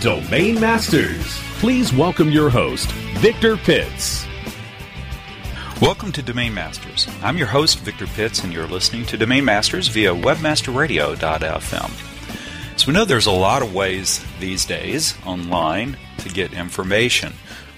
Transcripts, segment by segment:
Domain Masters. Please welcome your host, Victor Pitts. Welcome to Domain Masters. I'm your host, Victor Pitts, and you're listening to Domain Masters via webmasterradio.fm. So we know there's a lot of ways these days online to get information.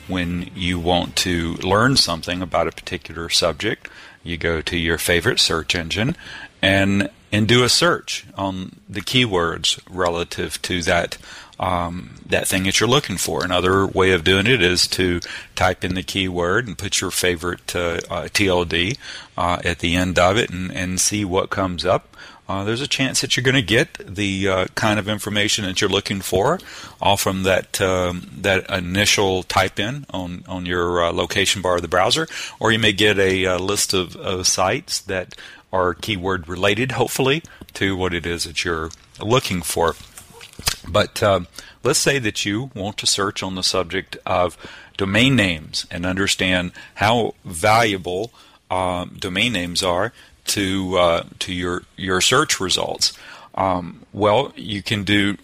When you want to learn something about a particular subject, you go to your favorite search engine and and do a search on the keywords relative to that um, that thing that you're looking for. Another way of doing it is to type in the keyword and put your favorite uh, uh, TLD uh, at the end of it and, and see what comes up. Uh, there's a chance that you're going to get the uh, kind of information that you're looking for, all from that um, that initial type in on on your uh, location bar of the browser, or you may get a, list of, of sites that are keyword related, hopefully, to what it is that you're looking for. But uh, let's say that you want to search on the subject of domain names and understand how valuable uh, domain names are to uh, to your your search results. Um, well, you can do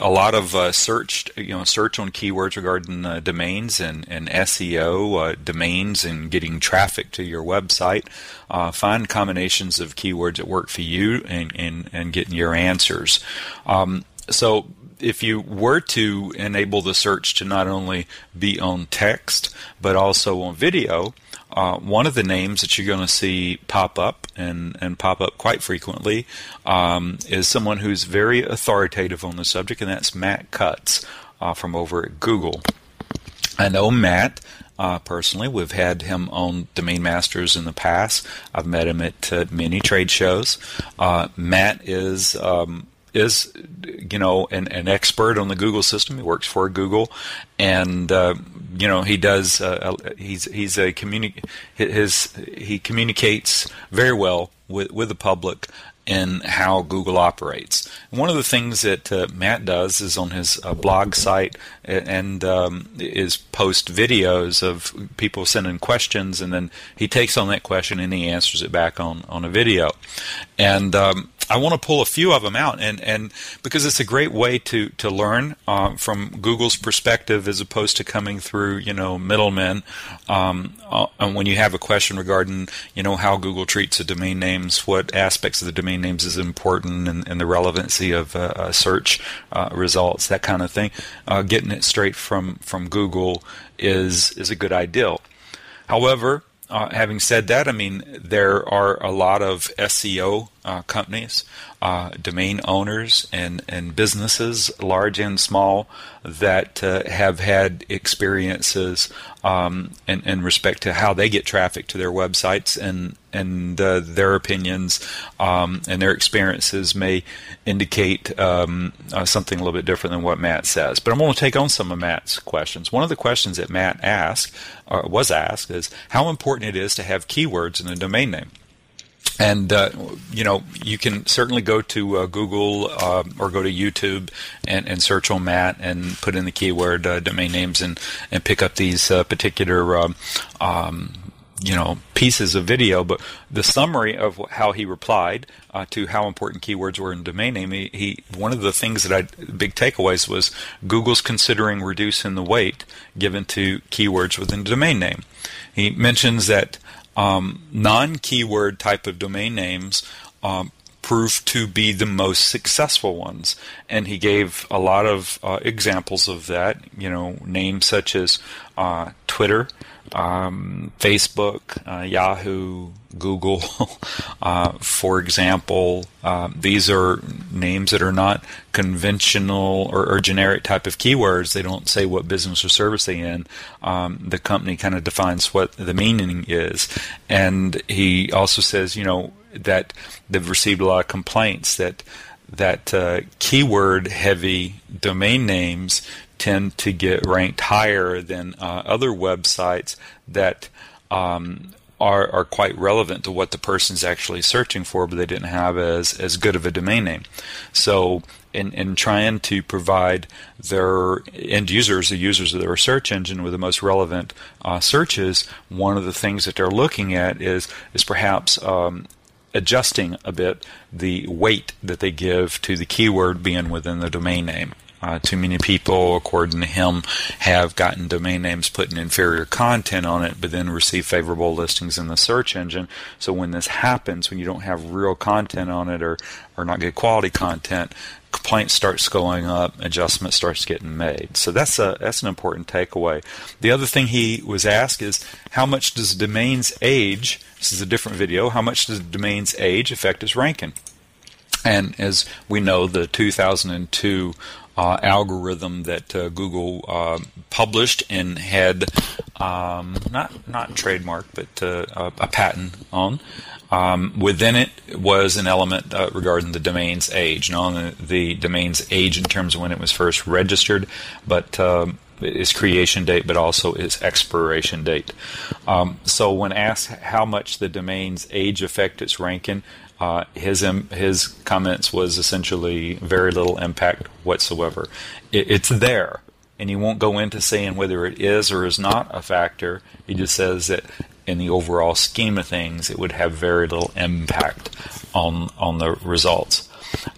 a lot of uh, search, you know, search on keywords regarding uh, domains and, and SEO uh, domains and getting traffic to your website. Uh, find combinations of keywords that work for you and, and, and getting your answers. Um, so if you were to enable the search to not only be on text but also on video, uh, one of the names that you're going to see pop up and, and pop up quite frequently um, is someone who's very authoritative on the subject, and that's Matt Cutts uh, from over at Google. I know Matt uh, personally. We've had him on Domain Masters in the past. I've met him at uh, many trade shows. Uh, Matt is um, is you know an, an expert on the Google system. He works for Google, and uh, you know he does. Uh, he's he's a communi- his he communicates very well with with the public in how Google operates. one of the things that uh, Matt does is on his uh, blog site and um, is post videos of people sending questions, and then he takes on that question and he answers it back on on a video. And um, I want to pull a few of them out, and, and because it's a great way to to learn uh, from Google's perspective as opposed to coming through you know middlemen. Um, uh, when you have a question regarding you know how Google treats the domain names, what aspects of the domain names is important, and, and the relevancy of uh, search results, that kind of thing, uh, getting it straight from from Google is is a good idea. However, uh, having said that, I mean, there are a lot of SEO uh, companies, uh, domain owners, and, and businesses, large and small, that uh, have had experiences um, in, in, respect to how they get traffic to their websites, and and uh, their opinions um, and their experiences may indicate um, uh, something a little bit different than what Matt says. But I'm going to take on some of Matt's questions. One of the questions that Matt asked, was asked, is how important it is to have keywords in a domain name. And uh, you know you can certainly go to uh, Google uh, or go to YouTube and, and, search on Matt and put in the keyword uh, domain names and and pick up these uh, particular um, um, you know pieces of video. But the summary of how he replied uh, to how important keywords were in domain name, he, he one of the things that I big takeaways was Google's considering reducing the weight given to keywords within domain name. He mentions that um, non-keyword type of domain names um, proved to be the most successful ones. And he gave a lot of uh, examples of that, you know, names such as uh, Twitter, um, Facebook, uh, Yahoo, Google, uh, for example. Uh, these are names that are not conventional or, or, generic type of keywords. They don't say what business or service they in. Um, the company kind of defines what the meaning is, and he also says, you know, that they've received a lot of complaints that that uh, keyword heavy domain names tend to get ranked higher than uh, other websites that um, are, are quite relevant to what the person's actually searching for, but they didn't have as, as good of a domain name. So, in, in trying to provide their end users, the users of their search engine, with the most relevant uh, searches, one of the things that they're looking at is is perhaps um, adjusting a bit the weight that they give to the keyword being within the domain name. Uh, too many people, according to him, have gotten domain names putting inferior content on it, but then receive favorable listings in the search engine. So when this happens, when you don't have real content on it or, or not good quality content, complaint starts going up, adjustment starts getting made. So that's a that's an important takeaway. The other thing he was asked is how much does domain's age? This is a different video. How much does domain's age affect its ranking? And as we know, the 2002 uh, algorithm that uh, Google uh, published and had um, not not trademark but uh, a, a, patent on. Um, within it was an element uh, regarding the domain's age, not only the domain's age in terms of when it was first registered, but um, its creation date, but also its expiration date. Um, so, when asked how much the domain's age affect its ranking, uh, his his comments was essentially very little impact whatsoever. It, it's there, and he won't go into saying whether it is or is not a factor. He just says that in the overall scheme of things, it would have very little impact on on the results.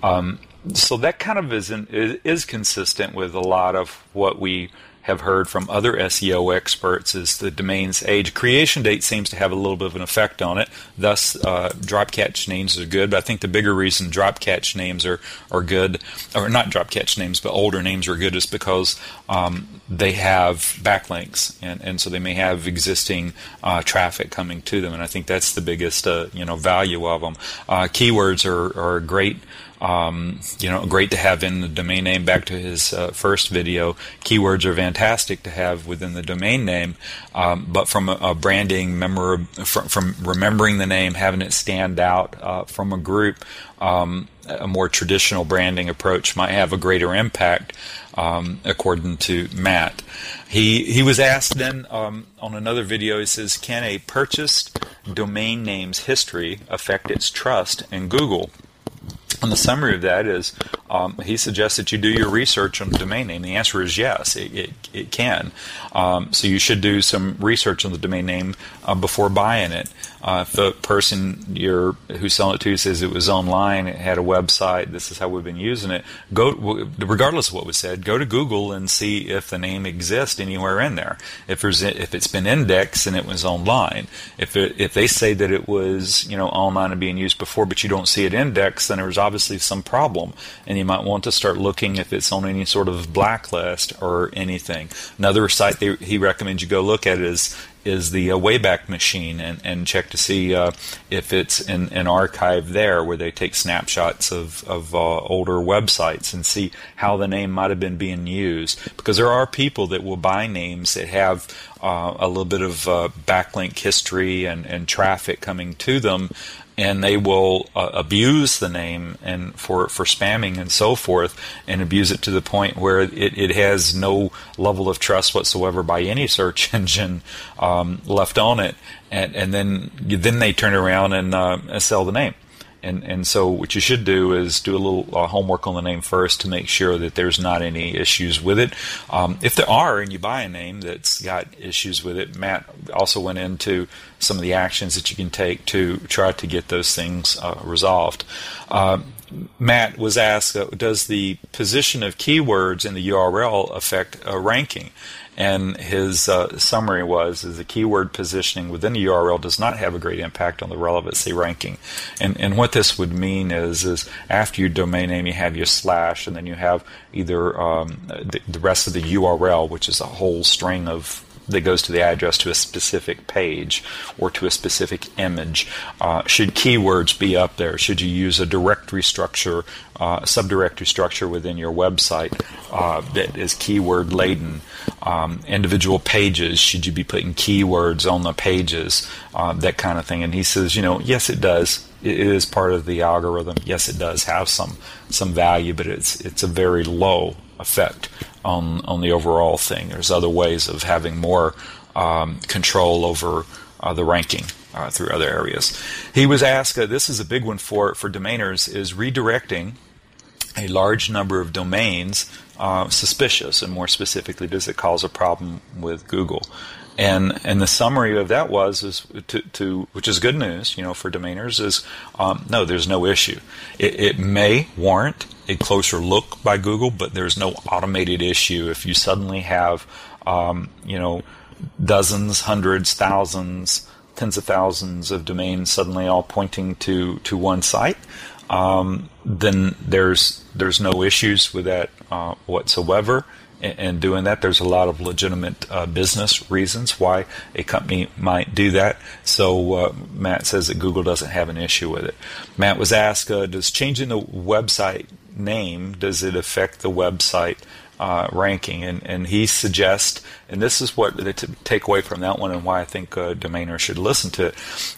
Um, so that kind of is, is is consistent with a lot of what we have heard from other SEO experts is the domain's age. Creation date seems to have a little bit of an effect on it. Thus, uh, drop catch names are good. But I think the bigger reason drop catch names are, are good, or not drop catch names, but older names are good, is because um, they have backlinks, and, and so they may have existing uh, traffic coming to them. And I think that's the biggest uh, you know value of them. Uh, keywords are, are great um, you know, great to have in the domain name. Back to his uh, first video, keywords are fantastic to have within the domain name, um, but from a, a branding, memor- from, from, remembering the name, having it stand out uh, from a group, um, a more traditional branding approach might have a greater impact. Um, according to Matt. He he was asked then um, on another video. He says, "Can a purchased domain name's history affect its trust in Google?" And the summary of that is um, he suggests that you do your research on the domain name. The answer is yes, it, it, it can. Um, so you should do some research on the domain name uh, before buying it. Uh, if the person you're who's selling it to you says it was online, it had a website, this is how we've been using it. Go regardless of what was said, go to Google and see if the name exists anywhere in there. If there's if it's been indexed and it was online. If it, if they say that it was you know online and being used before, but you don't see it indexed, then there's obviously some problem, and you might want to start looking if it's on any sort of blacklist or anything. Another site they, he recommends you go look at is is the uh, Wayback Machine and, and check to see uh, if it's in an archive there where they take snapshots of, of uh, older websites and see how the name might have been being used. Because there are people that will buy names that have uh, a little bit of uh, backlink history and, and traffic coming to them and they will uh, abuse the name and for for spamming and so forth, and abuse it to the point where it, it has no level of trust whatsoever by any search engine um, left on it, and and then then they turn around and uh, sell the name. And, and so what you should do is do a little uh, homework on the name first to make sure that there's not any issues with it. Um, if there are, and you buy a name that's got issues with it, Matt also went into some of the actions that you can take to try to get those things uh, resolved. Uh, Matt was asked, uh, does the position of keywords in the URL affect ranking? And his uh, summary was: is the keyword positioning within the URL does not have a great impact on the relevancy ranking. And and what this would mean is is after your domain name, you have your slash, and then you have either um, the, the rest of the URL, which is a whole string of that goes to the address to a specific page or to a specific image. Uh, should keywords be up there? Should you use a directory structure, uh, subdirectory structure within your website uh, that is keyword laden? Um, individual pages, should you be putting keywords on the pages? Uh, that kind of thing. And he says, you know, yes, it does. It is part of the algorithm. Yes, it does have some some value, but it's it's a very low effect on on the overall thing. There's other ways of having more um, control over uh, the ranking uh, through other areas. He was asked. Uh, this is a big one for for domainers. Is redirecting a large number of domains uh, suspicious, and more specifically, does it cause a problem with Google? And and the summary of that was is to, to which is good news, you know, for domainers is um, no, there's no issue. It, it, may warrant a closer look by Google, but there's no automated issue if you suddenly have, um, you know, dozens, hundreds, thousands, tens of thousands of domains suddenly all pointing to to one site. Um, then there's there's no issues with that uh, whatsoever and doing that. There's a lot of legitimate uh, business reasons why a company might do that. So uh, Matt says that Google doesn't have an issue with it. Matt was asked, uh, does changing the website name does it affect the website uh, ranking? And and he suggests, and this is what they t- take away from that one, and why I think domainer should listen to it.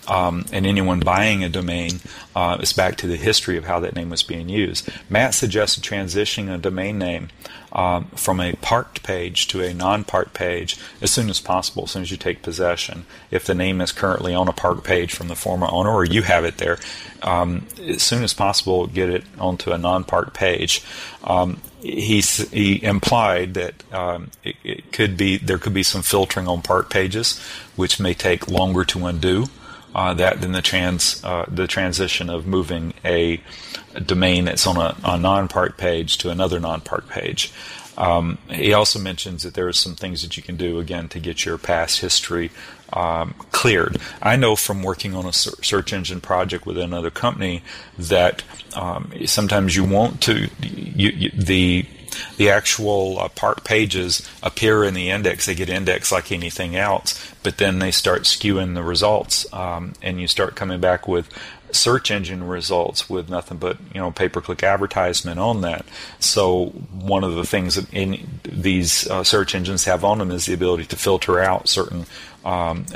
Um, and anyone buying a domain uh, is back to the history of how that name was being used. Matt suggested transitioning a domain name um, from a parked page to a non-parked page as soon as possible, as soon as you take possession. If the name is currently on a parked page from the former owner, or you have it there, um, as soon as possible, get it onto a non-parked page. Um, he he implied that um, it, it, could be there could be some filtering on part pages, which may take longer to undo. Uh, that than the trans uh, the transition of moving a domain that's on a, a non-part page to another non-part page. Um, he also mentions that there are some things that you can do again to get your past history um, cleared. I know from working on a search engine project with another company that um, sometimes you want to you, you, the the actual uh, park pages appear in the index. They get indexed like anything else, but then they start skewing the results, um, and you start coming back with search engine results with nothing but you know pay per click advertisement on that. So one of the things that in these uh, search engines have on them is the ability to filter out certain um,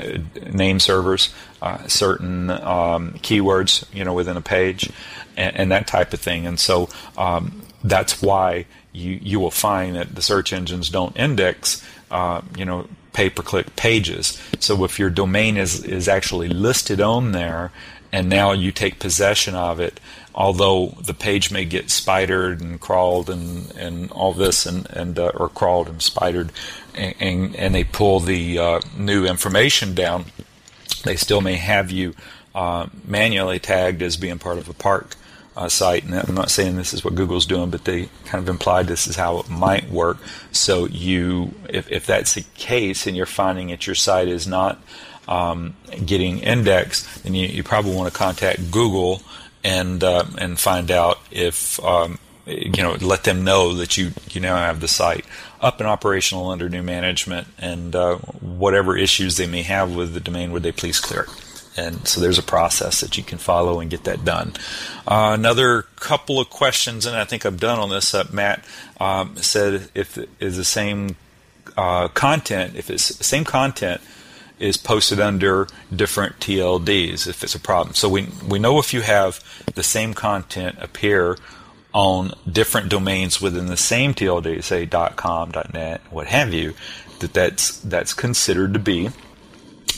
name servers, uh, certain um, keywords you know within a page, and, and, that type of thing. And so um, that's why you you will find that the search engines don't index uh, you know pay per click pages. So if your domain is is actually listed on there and now you take possession of it, although the page may get spidered and crawled and, and all this and, and uh, or crawled and spidered and, and, and they pull the uh, new information down, they still may have you uh, manually tagged as being part of a park uh, site. And I'm not saying this is what Google's doing, but they kind of implied this is how it might work. So you, if, if that's the case and you're finding that your site is not um, getting indexed, then you, you, probably want to contact Google and uh, and find out if um, you know let them know that you you now have the site up and operational under new management and uh, whatever issues they may have with the domain would they please clear it and so there's a process that you can follow and get that done. Uh, another couple of questions, and I think I'm done on this. Uh, Matt um, said if is the same uh, content, if it's same content, is posted under different TLDs if it's a problem. So we we know if you have the same content appear on different domains within the same TLD, say .com, .net, what have you, that that's that's considered to be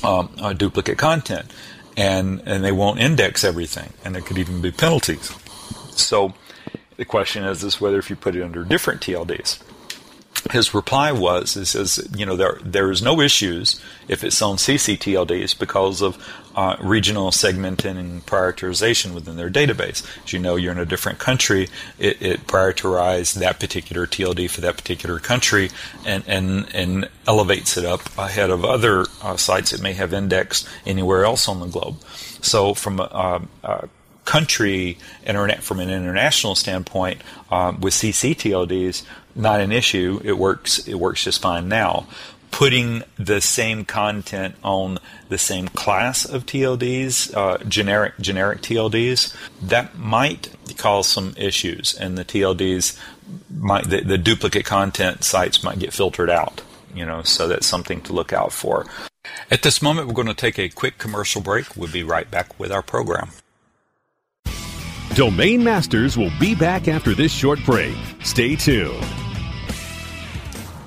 um, duplicate content, and and they won't index everything, and there could even be penalties. So the question is, is whether if you put it under different TLDs. His reply was, he says, you know, there there is no issues if it's on ccTLDs because of uh, regional segmenting and prioritization within their database. As you know, you're in a different country, it, it that particular TLD for that particular country and, and, and elevates it up ahead of other uh, sites that may have indexed anywhere else on the globe. So, from a, a country internet from an international standpoint, um, with ccTLDs, not an issue. It works. It works just fine now putting the same content on the same class of TLDs, uh, generic generic TLDs, that might cause some issues, and the TLDs might the, the duplicate content sites might get filtered out. You know, so that's something to look out for. At this moment, we're going to take a quick commercial break. We'll be right back with our program. Domain Masters will be back after this short break. Stay tuned.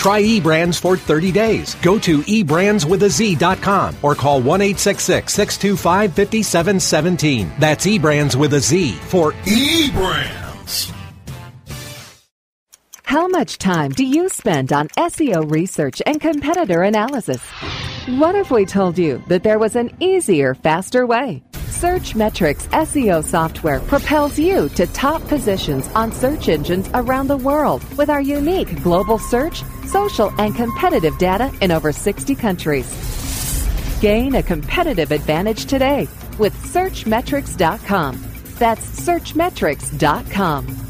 Try eBrands for 30 days. Go to eBrandsWithAZ.com or call 1 625 5717. That's eBrands with a Z for eBrands. How much time do you spend on SEO research and competitor analysis? What if we told you that there was an easier, faster way? Searchmetrics SEO software propels you to top positions on search engines around the world with our unique global search social, and competitive data in over 60 countries. Gain a competitive advantage today with Searchmetrics.com. That's Searchmetrics.com.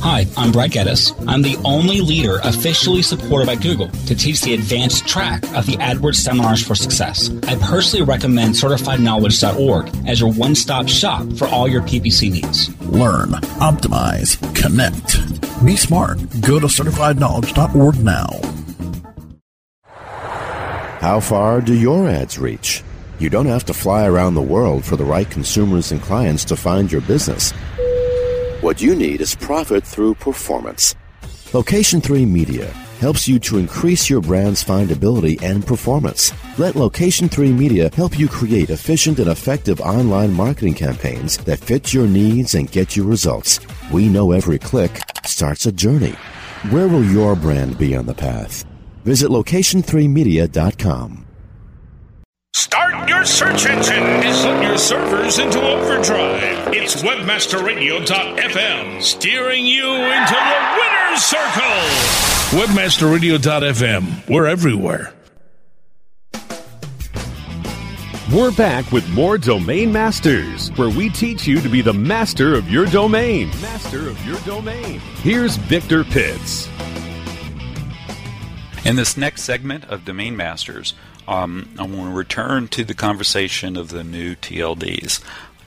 Hi, I'm Brad Geddes. I'm the only leader officially supported by Google to teach the advanced track of the AdWords Seminars for Success. I personally recommend CertifiedKnowledge.org as your one-stop shop for all your PPC needs. Learn, optimize, connect. Be smart. Go to CertifiedKnowledge.org now. How far do your ads reach? You don't have to fly around the world for the right consumers and clients to find your business. What you need is profit through performance. Location 3 Media helps you to increase your brand's findability and performance. Let Location 3 Media help you create efficient and effective online marketing campaigns that fit your needs and get you results. We know every click starts a journey. Where will your brand be on the path? Visit location3media.com. Start your search engine and put your servers into overdrive. It's webmasterradio.fm steering you into the winner's circle. Webmasterradio.fm. We're everywhere. We're back with more Domain Masters, where we teach you to be the master of your domain. Master of your domain. Here's Victor Pitts. In this next segment of Domain Masters, um, I want to return to the conversation of the new TLDs.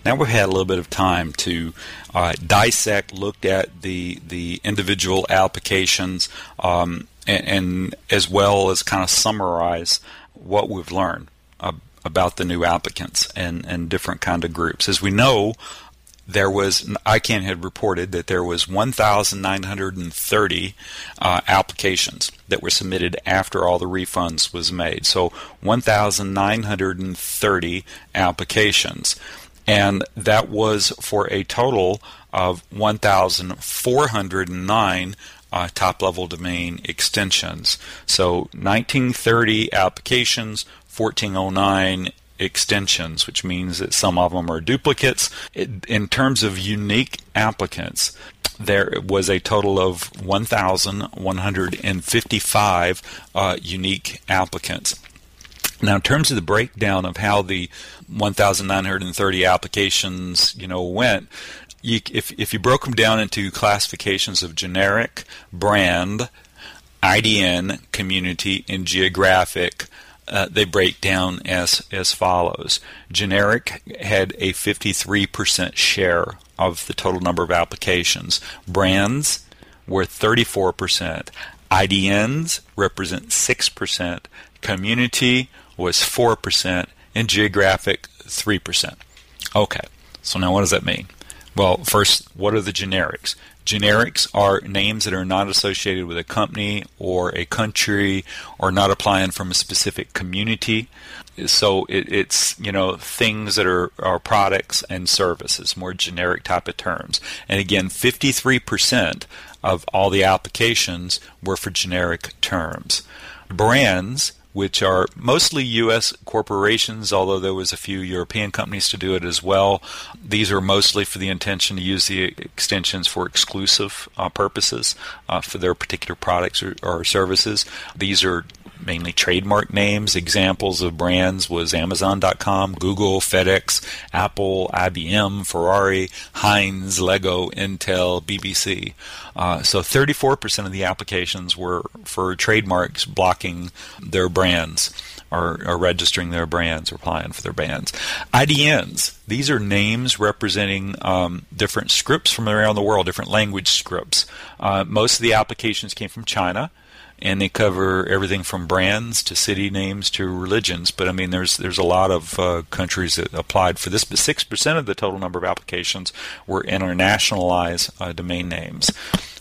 Now we've had a little bit of time to uh, dissect, look at the the individual applications, um, and, and, as well as kind of summarize what we've learned uh, about the new applicants and, and different kind of groups. As we know, there was ICANN had reported that there was 1,930 uh, applications that were submitted after all the refunds was made. So 1,930 applications, and that was for a total of 1,409 uh, top level domain extensions. So 1930 applications, 1409 extensions, which means that some of them are duplicates. It, in terms of unique applicants, there was a total of 1,155 uh, unique applicants. Now, in terms of the breakdown of how the 1,930 applications, you know, went, you, if if you broke them down into classifications of generic, brand, IDN, community, and geographic, uh, they break down as as follows. Generic had a 53% share of the total number of applications. Brands were 34%. IDNs represent 6%. Community was 4%. And geographic, 3%. Okay, so now what does that mean? Well, first, what are the generics? Generics are names that are not associated with a company or a country or not applying from a specific community. So it, it's you know things that are, are products and services, more generic type of terms. And again, 53% of all the applications were for generic terms. Brands which are mostly U.S. corporations, although there was a few European companies to do it as well. These are mostly for the intention to use the extensions for exclusive uh, purposes uh, for their particular products or, or services. These are mainly trademark names. Examples of brands was Amazon.com, Google, FedEx, Apple, IBM, Ferrari, Heinz, Lego, Intel, BBC. Uh, so 34% of the applications were for trademarks blocking their brands or, or, registering their brands or applying for their brands. IDNs, these are names representing um, different scripts from around the world, different language scripts. Uh, most of the applications came from China and they cover everything from brands to city names to religions. But I mean, there's there's a lot of uh, countries that applied for this, but six percent of the total number of applications were internationalized uh, domain names.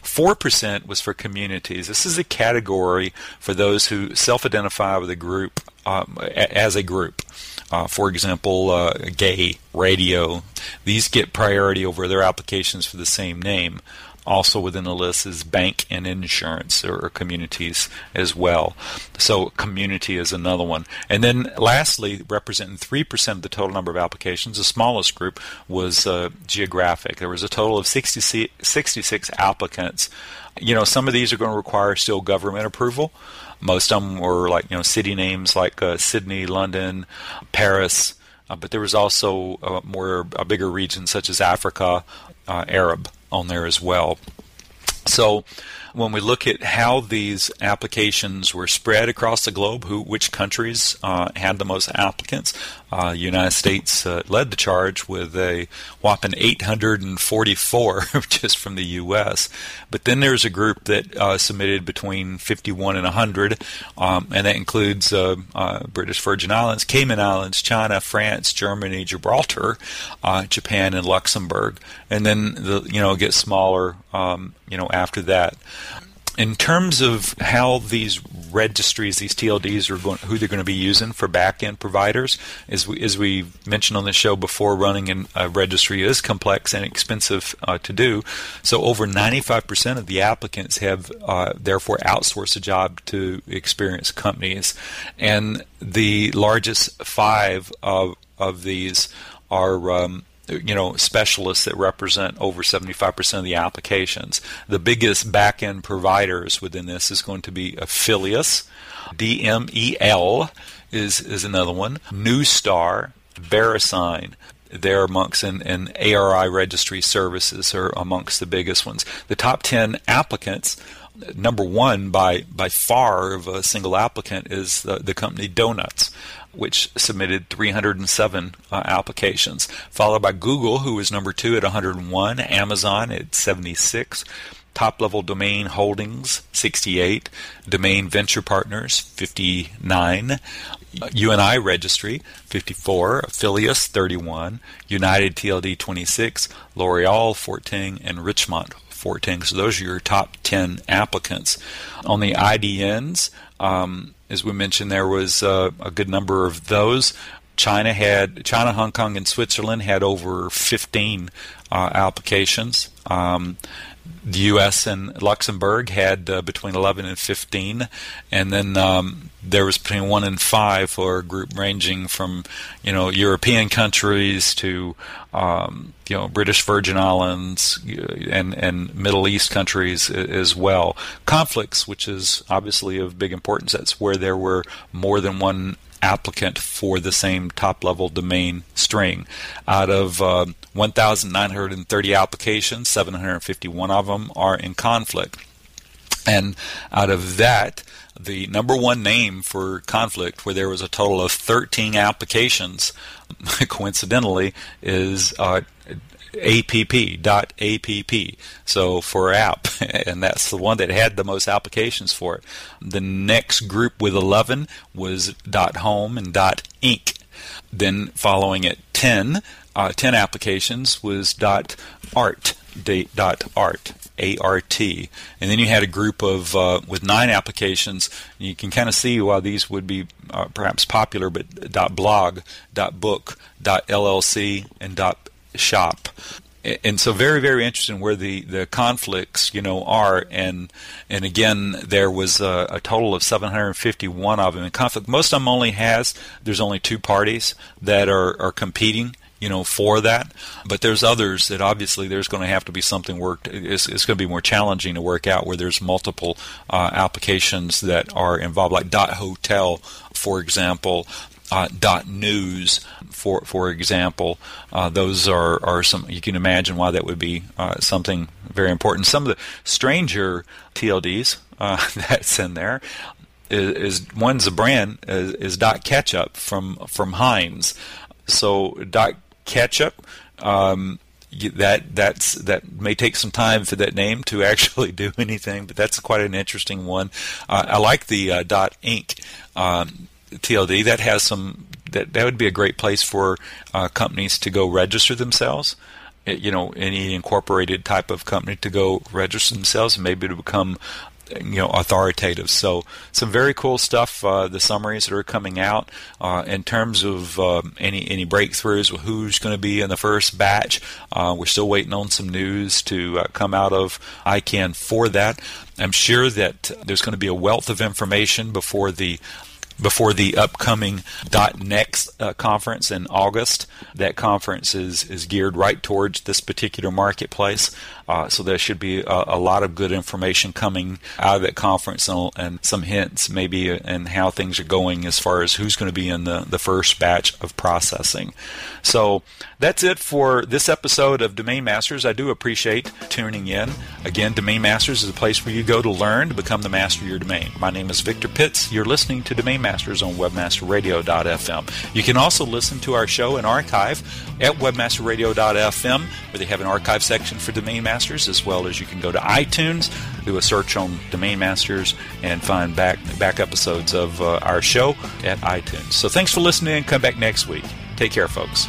4% was for communities. This is a category for those who self identify with a group um, as a group. Uh, for example, uh, gay, radio, these get priority over their applications for the same name also within the list is bank and insurance or communities as well. So community is another one. And then lastly, representing 3% of the total number of applications, the smallest group was uh, geographic. There was a total of 66, 66 applicants. You know, some of these are going to require still government approval. Most of them were like, you know, city names like uh, Sydney, London, Paris, uh, but there was also uh, more a bigger region such as Africa, uh, Arab on there as well. So when we look at how these applications were spread across the globe, who which countries uh, had the most applicants, uh, United States uh, led the charge with a whopping 844 just from the U.S. But then there's a group that uh, submitted between 51 and 100, um, and that includes uh, uh, British Virgin Islands, Cayman Islands, China, France, Germany, Gibraltar, uh, Japan, and Luxembourg. And then the you know it gets smaller um, you know after that in terms of how these registries, these TLDs, are going, who they're going to be using for back-end providers, as we, as we mentioned on the show before, running a registry is complex and expensive uh, to do. So over 95% of the applicants have uh, therefore outsourced a job to experienced companies, and the largest five of of these are um, you know specialists that represent over 75% of the applications. The biggest back-end providers within this is going to be Afilias, DMEL is is another one, Neustar, VeriSign. They're amongst and, and ARI registry services are amongst the biggest ones. The top 10 applicants number one by by far of a single applicant is the, the company Donuts which submitted 307 uh, applications, followed by Google, who was number two at 101, Amazon at 76, Top Level Domain Holdings 68, Domain Venture Partners 59, Uniregistry 54, Afilias 31, United TLD 26, L'Oreal 14, and Richemont 14. So those are your top 10 applicants. On the IDNs, um, as we mentioned, there was uh, a good number of those. China had China, Hong Kong, and Switzerland had over 15 uh, applications. Um, the U.S. and Luxembourg had uh, between 11 and 15, and then um, there was between one and five for a group ranging from, you know, European countries to, um, you know, British Virgin Islands uh, and and Middle East countries as well. Conflicts, which is obviously of big importance, that's where there were more than one applicant for the same top level domain string. Out of uh, 1,930 applications, 751 of them are in conflict. And out of that, the number one name for conflict, where there was a total of 13 applications, coincidentally, is uh, app dot app so for app and that's the one that had the most applications for it. The next group with 11 was dot home and dot inc. Then following it 10 uh, 10 applications was dot art dot art ART. And then you had a group of uh, with nine applications. You can kind of see why these would be uh, perhaps popular, but .blog, .book, .llc, and .shop and so very very interesting where the, the conflicts you know are and and again there was a, a, total of 751 of them in conflict most of them only has there's only two parties that are, are competing you know for that. But there's others that obviously there's going to have to be something worked it's, it's going to be more challenging to work out where there's multiple uh, applications that are involved like dot hotel for example uh, dot news for for example. Uh, those are, are some you can imagine why that would be uh, something very important. Some of the stranger TLDs uh, that's in there is, is one's a brand is, is dot ketchup from from Heinz. So dot ketchup um, that that's that may take some time for that name to actually do anything, but that's quite an interesting one. Uh, I like the uh, dot Inc. Um, TLD that has some that that would be a great place for uh, companies to go register themselves. You know, any incorporated type of company to go register themselves and maybe to become you know authoritative. So some very cool stuff. Uh, the summaries that are coming out uh, in terms of uh, any any breakthroughs who's going to be in the first batch. Uh, we're still waiting on some news to uh, come out of ICANN for that. I'm sure that there's going to be a wealth of information before the before the upcoming .next uh, conference in August. That conference is, is geared right towards this particular marketplace. Uh, so there should be a, a, lot of good information coming out of that conference and, and some hints maybe in how things are going as far as who's going to be in the, the first batch of processing. So that's it for this episode of Domain Masters. I do appreciate tuning in. Again, Domain Masters is a place where you go to learn to become the master of your domain. My name is Victor Pitts. You're listening to Domain Masters on webmasterradio.fm. You can also listen to our show and archive at webmasterradio.fm, where they have an archive section for Domain Masters Masters, as well as you can go to iTunes, do a search on Domain Masters, and find back back episodes of uh, our show at iTunes. So thanks for listening. Come back next week. Take care, folks.